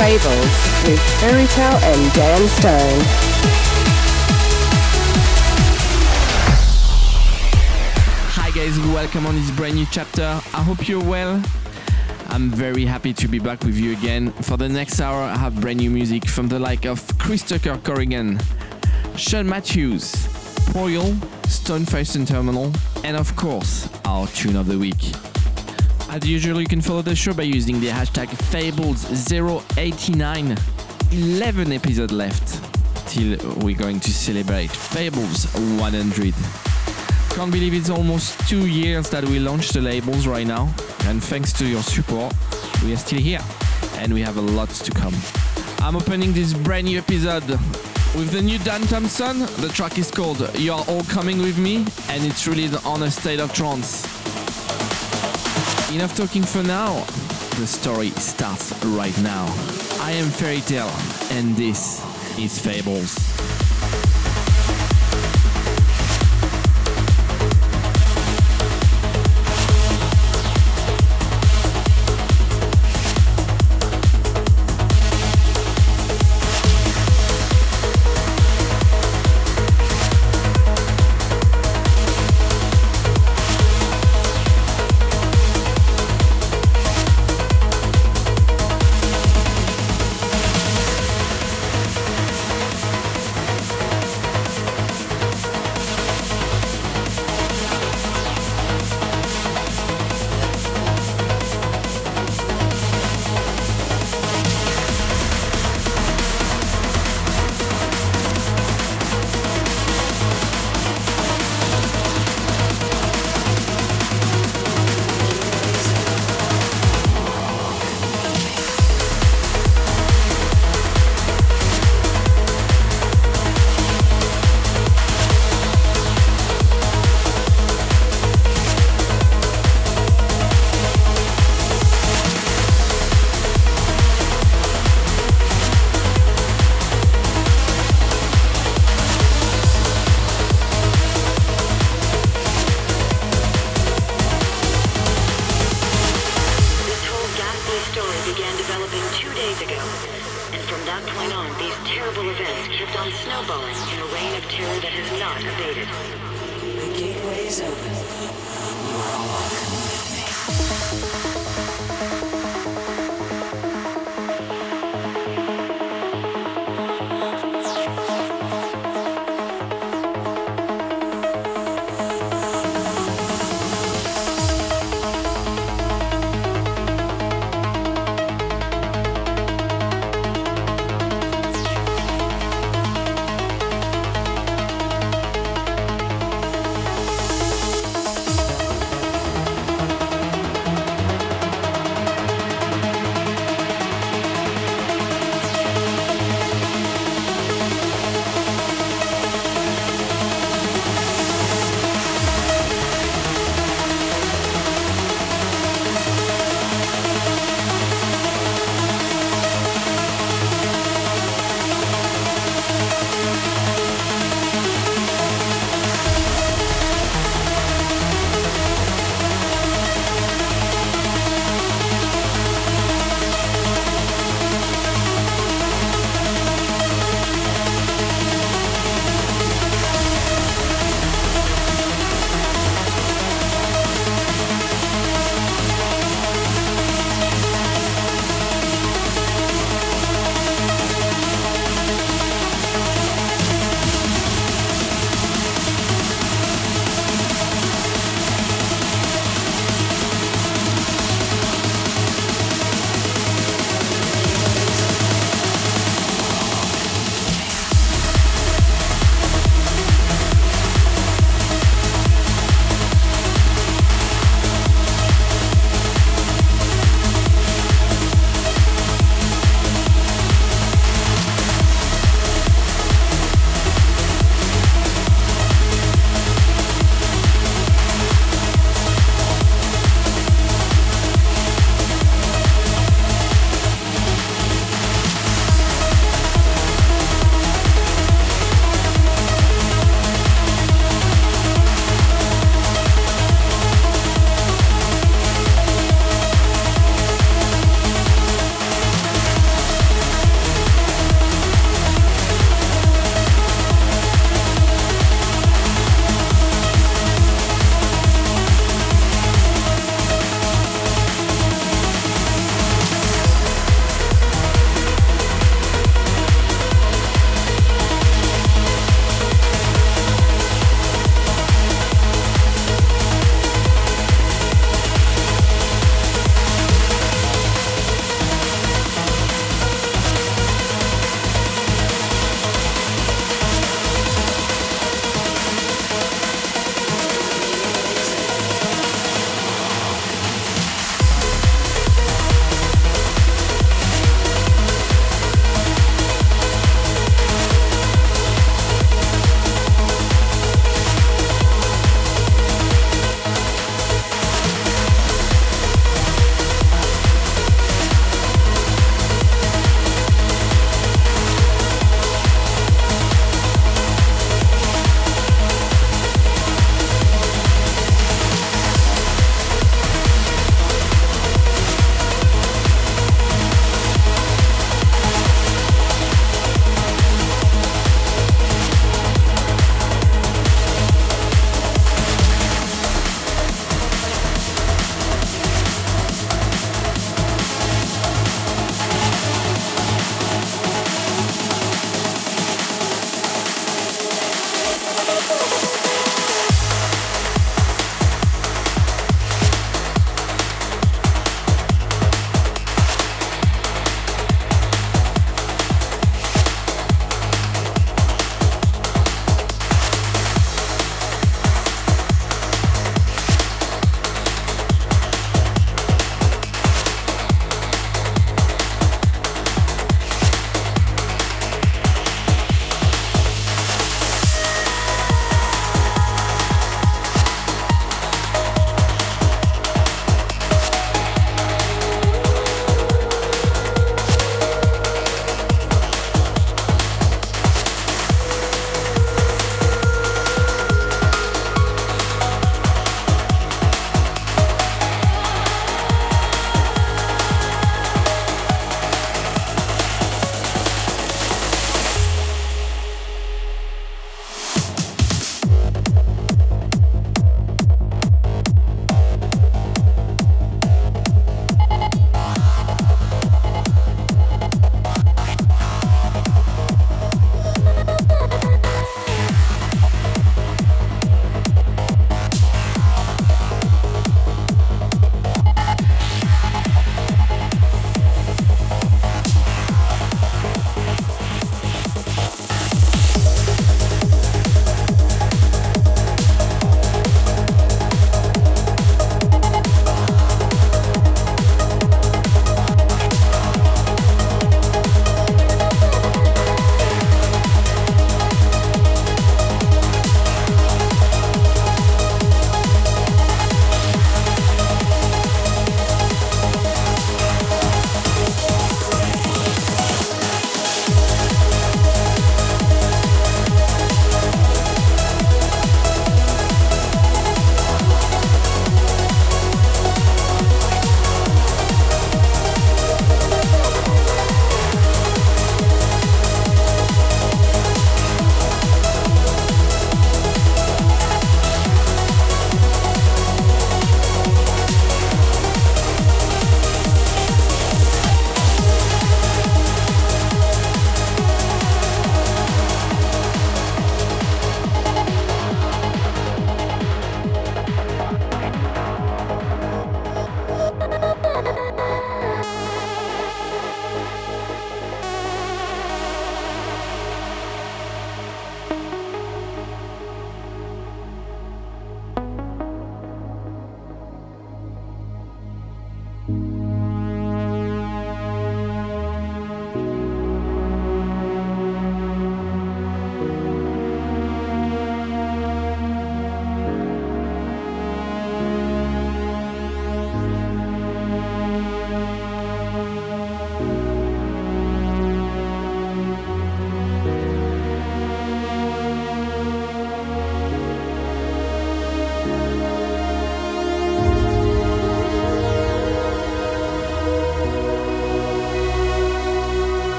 Fables with Ferry Tayle and Dan Stone. Hi guys, welcome on this brand new chapter. I hope you're well. I'm very happy to be back with you again. For the next hour, I have brand new music from the like of Christopher Corrigan, Sean Mathews, Proyal, Stonefaced Terminal, and of course, our tune of the week. As usual, you can follow the show by using the hashtag Fables089. 11 episodes left till we're going to celebrate Fables 100. Can't believe it's almost two years that we launched the labels right now, and thanks to your support, we are still here, and we have a lot to come. I'm opening this brand new episode with the new Dan Thompson. The track is called You Are All Coming With Me, and it's released on a state of trance. Enough talking for now. The story starts right now. I am Ferry Tayle, and this is Fables.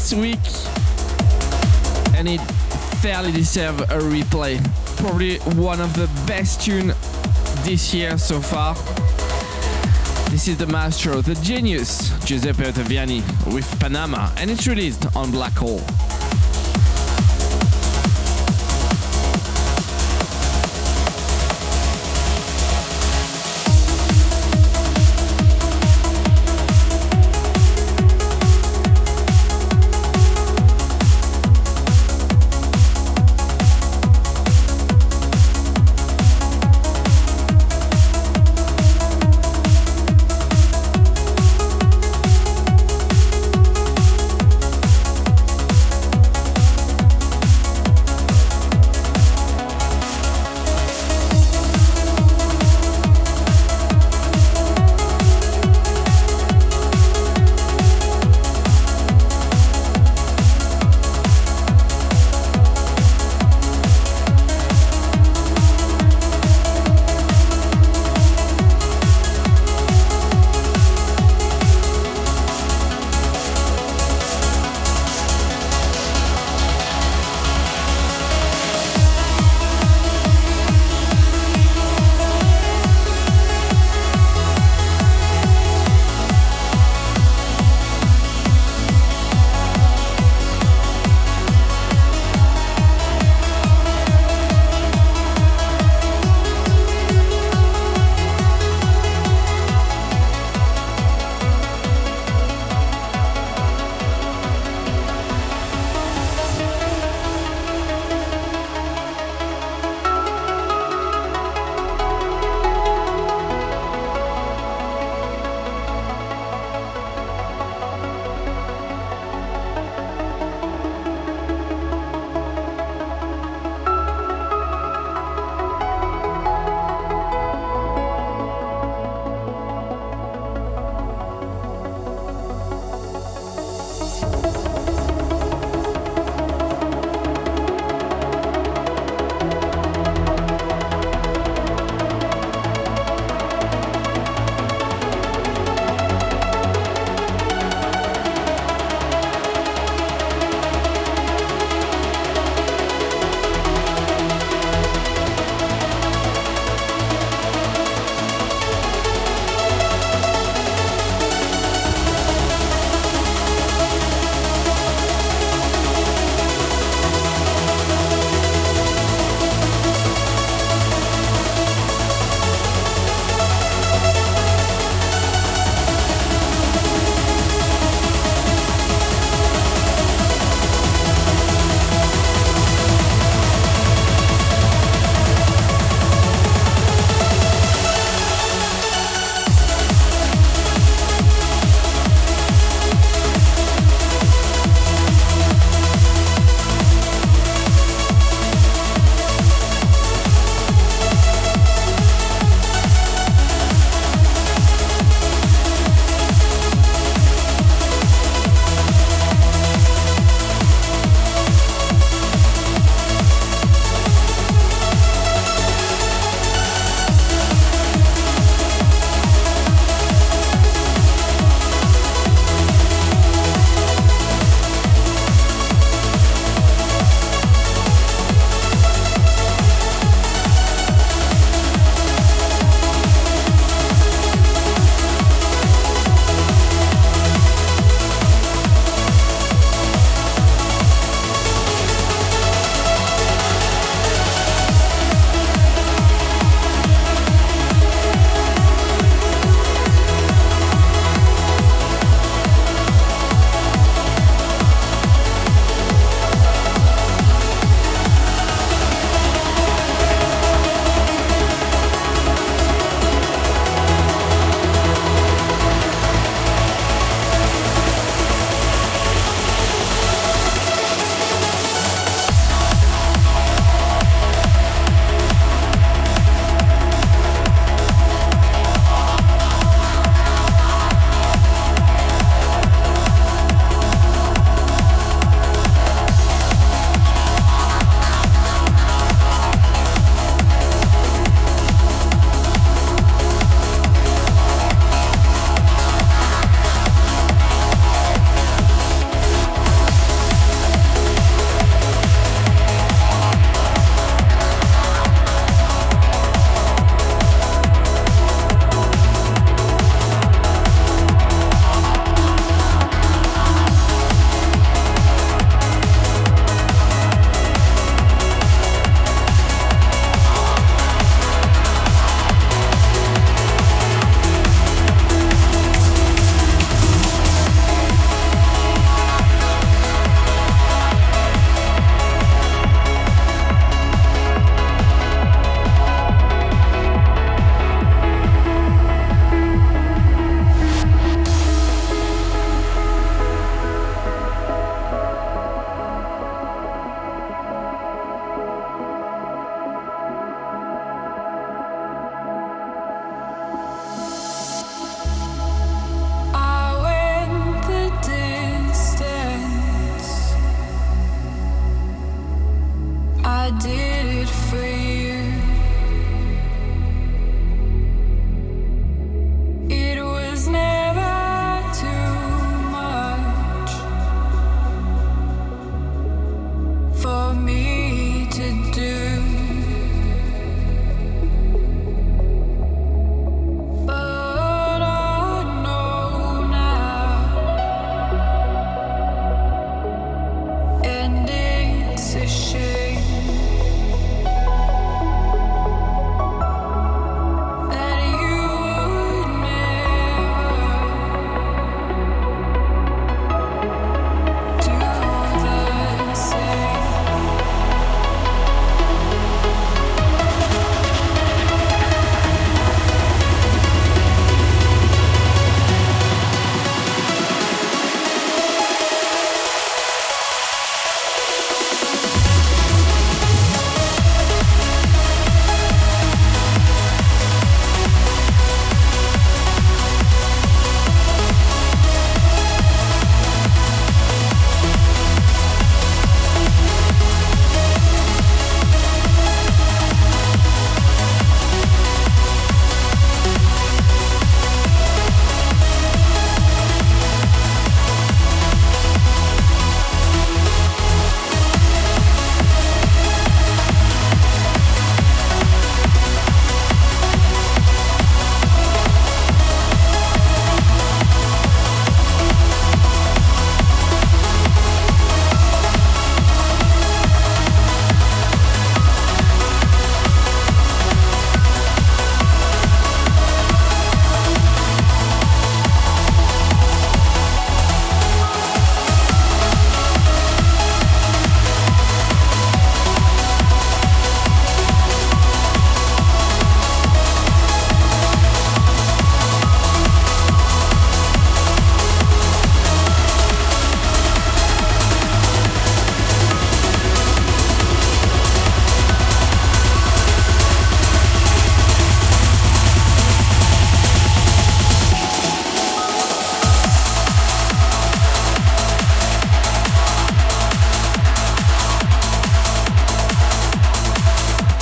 Last week, and it fairly deserves a replay. Probably one of the best tunes this year so far. This is the maestro, the genius, Giuseppe Ottaviani with Panama, and it's released on Black Hole.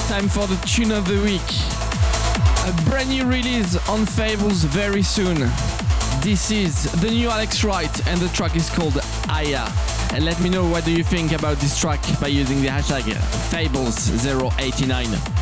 For the tune of the week. A brand new release on Fables very soon. This is the new Alex Wright and the track is called Aya. And let me know what do you think about this track by using the hashtag Fables089.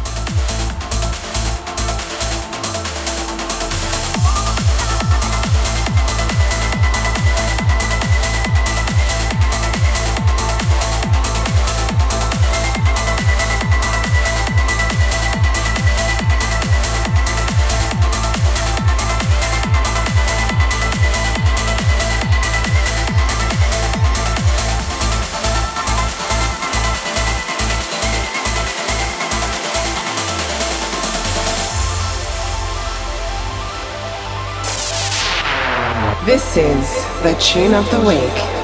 The tune of the week.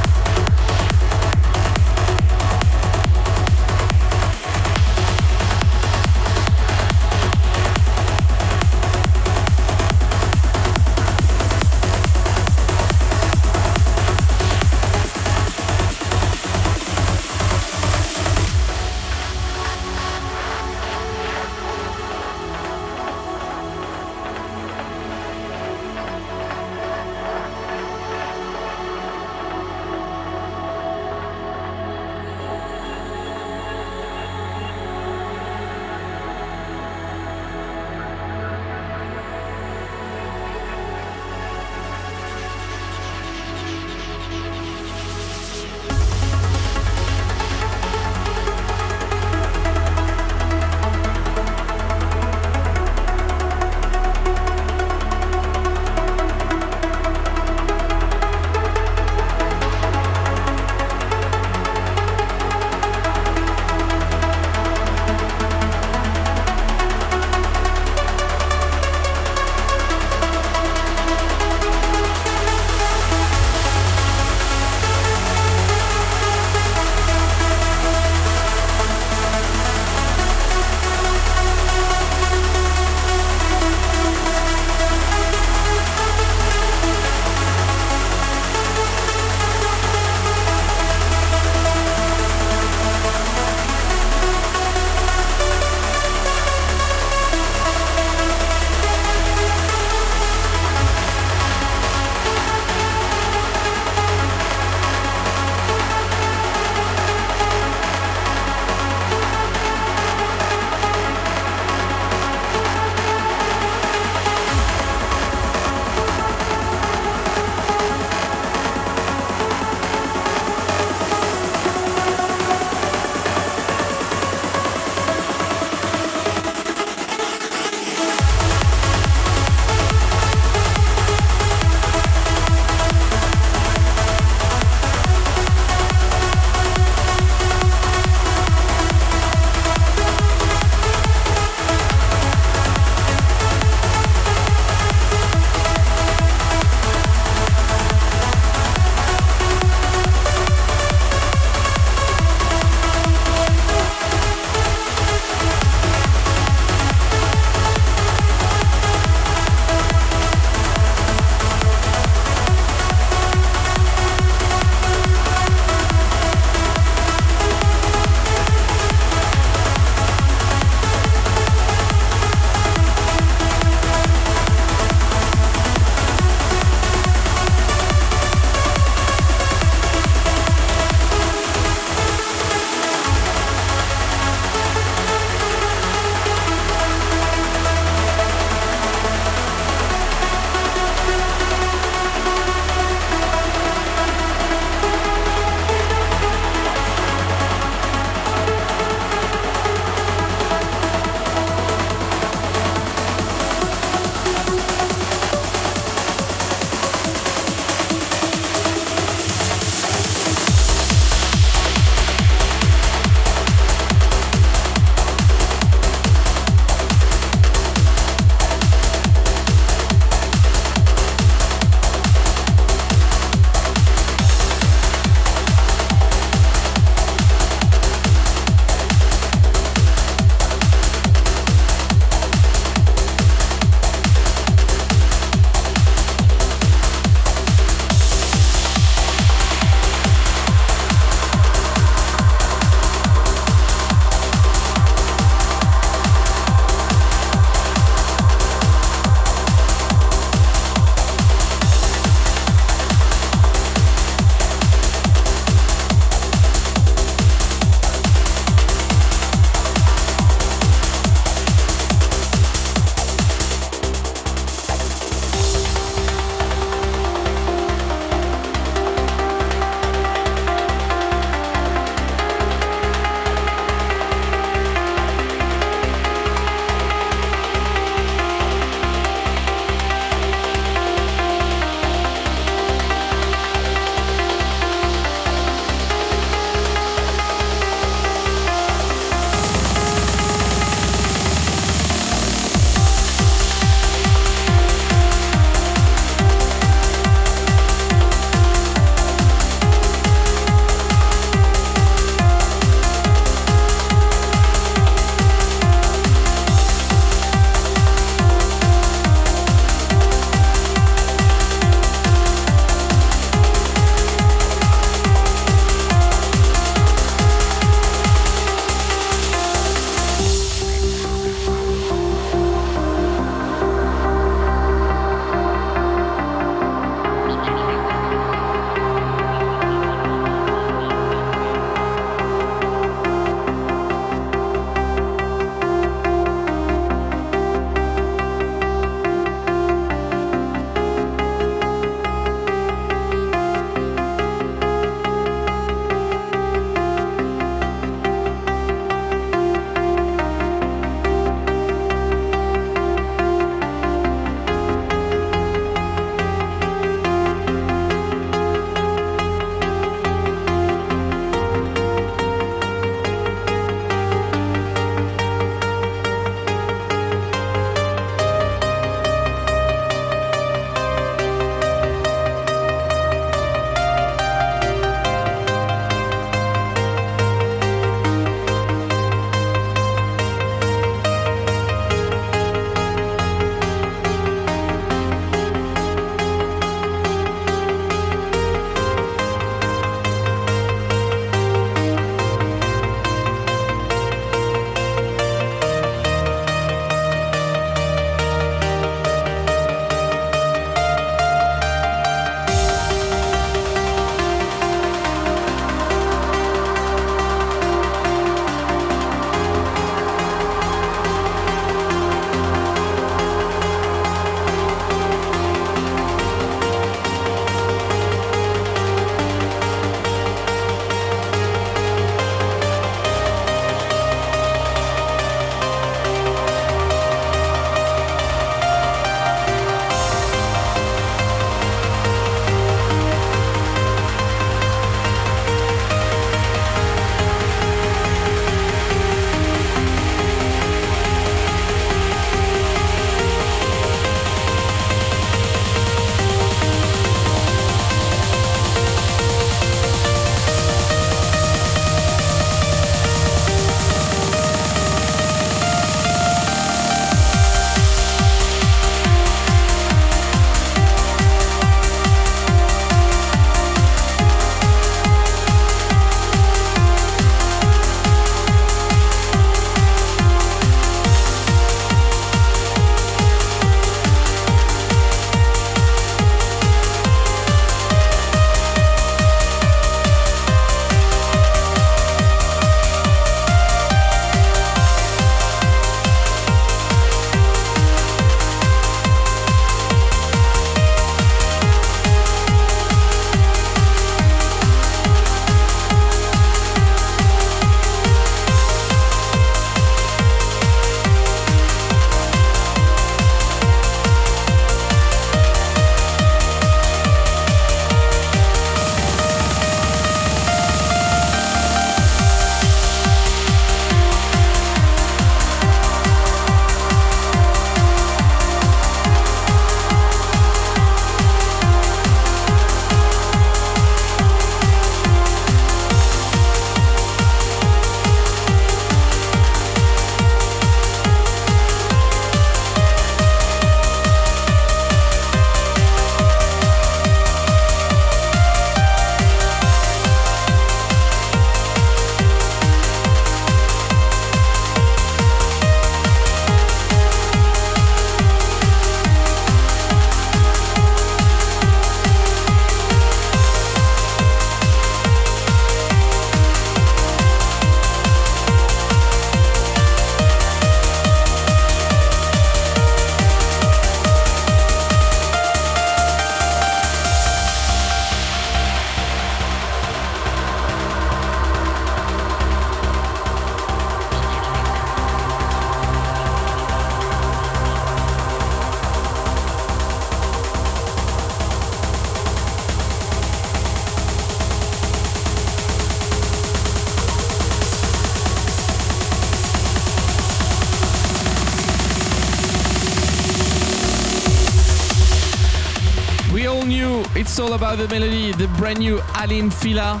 The melody, the brand new Aly & Fila.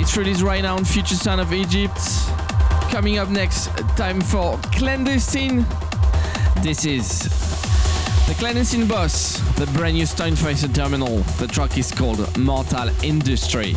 It's released right now on Future Sound of Egypt. Coming up next, time for Clandestine. This is the Clandestine Boss, the brand new Stoneface & Terminal. The track is called Mortal Industry.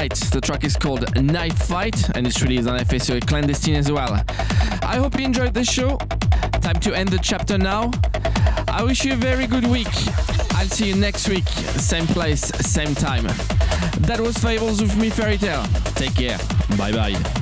Everlight. The track is called Knife Fight and it's released on FSOE Clandestine as well. I hope you enjoyed the show. Time to end the chapter now. I wish you a very good week. I'll see you next week, same place, same time. That was Fables with me, Ferry Tayle. Take care. Bye bye.